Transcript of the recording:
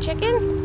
chicken?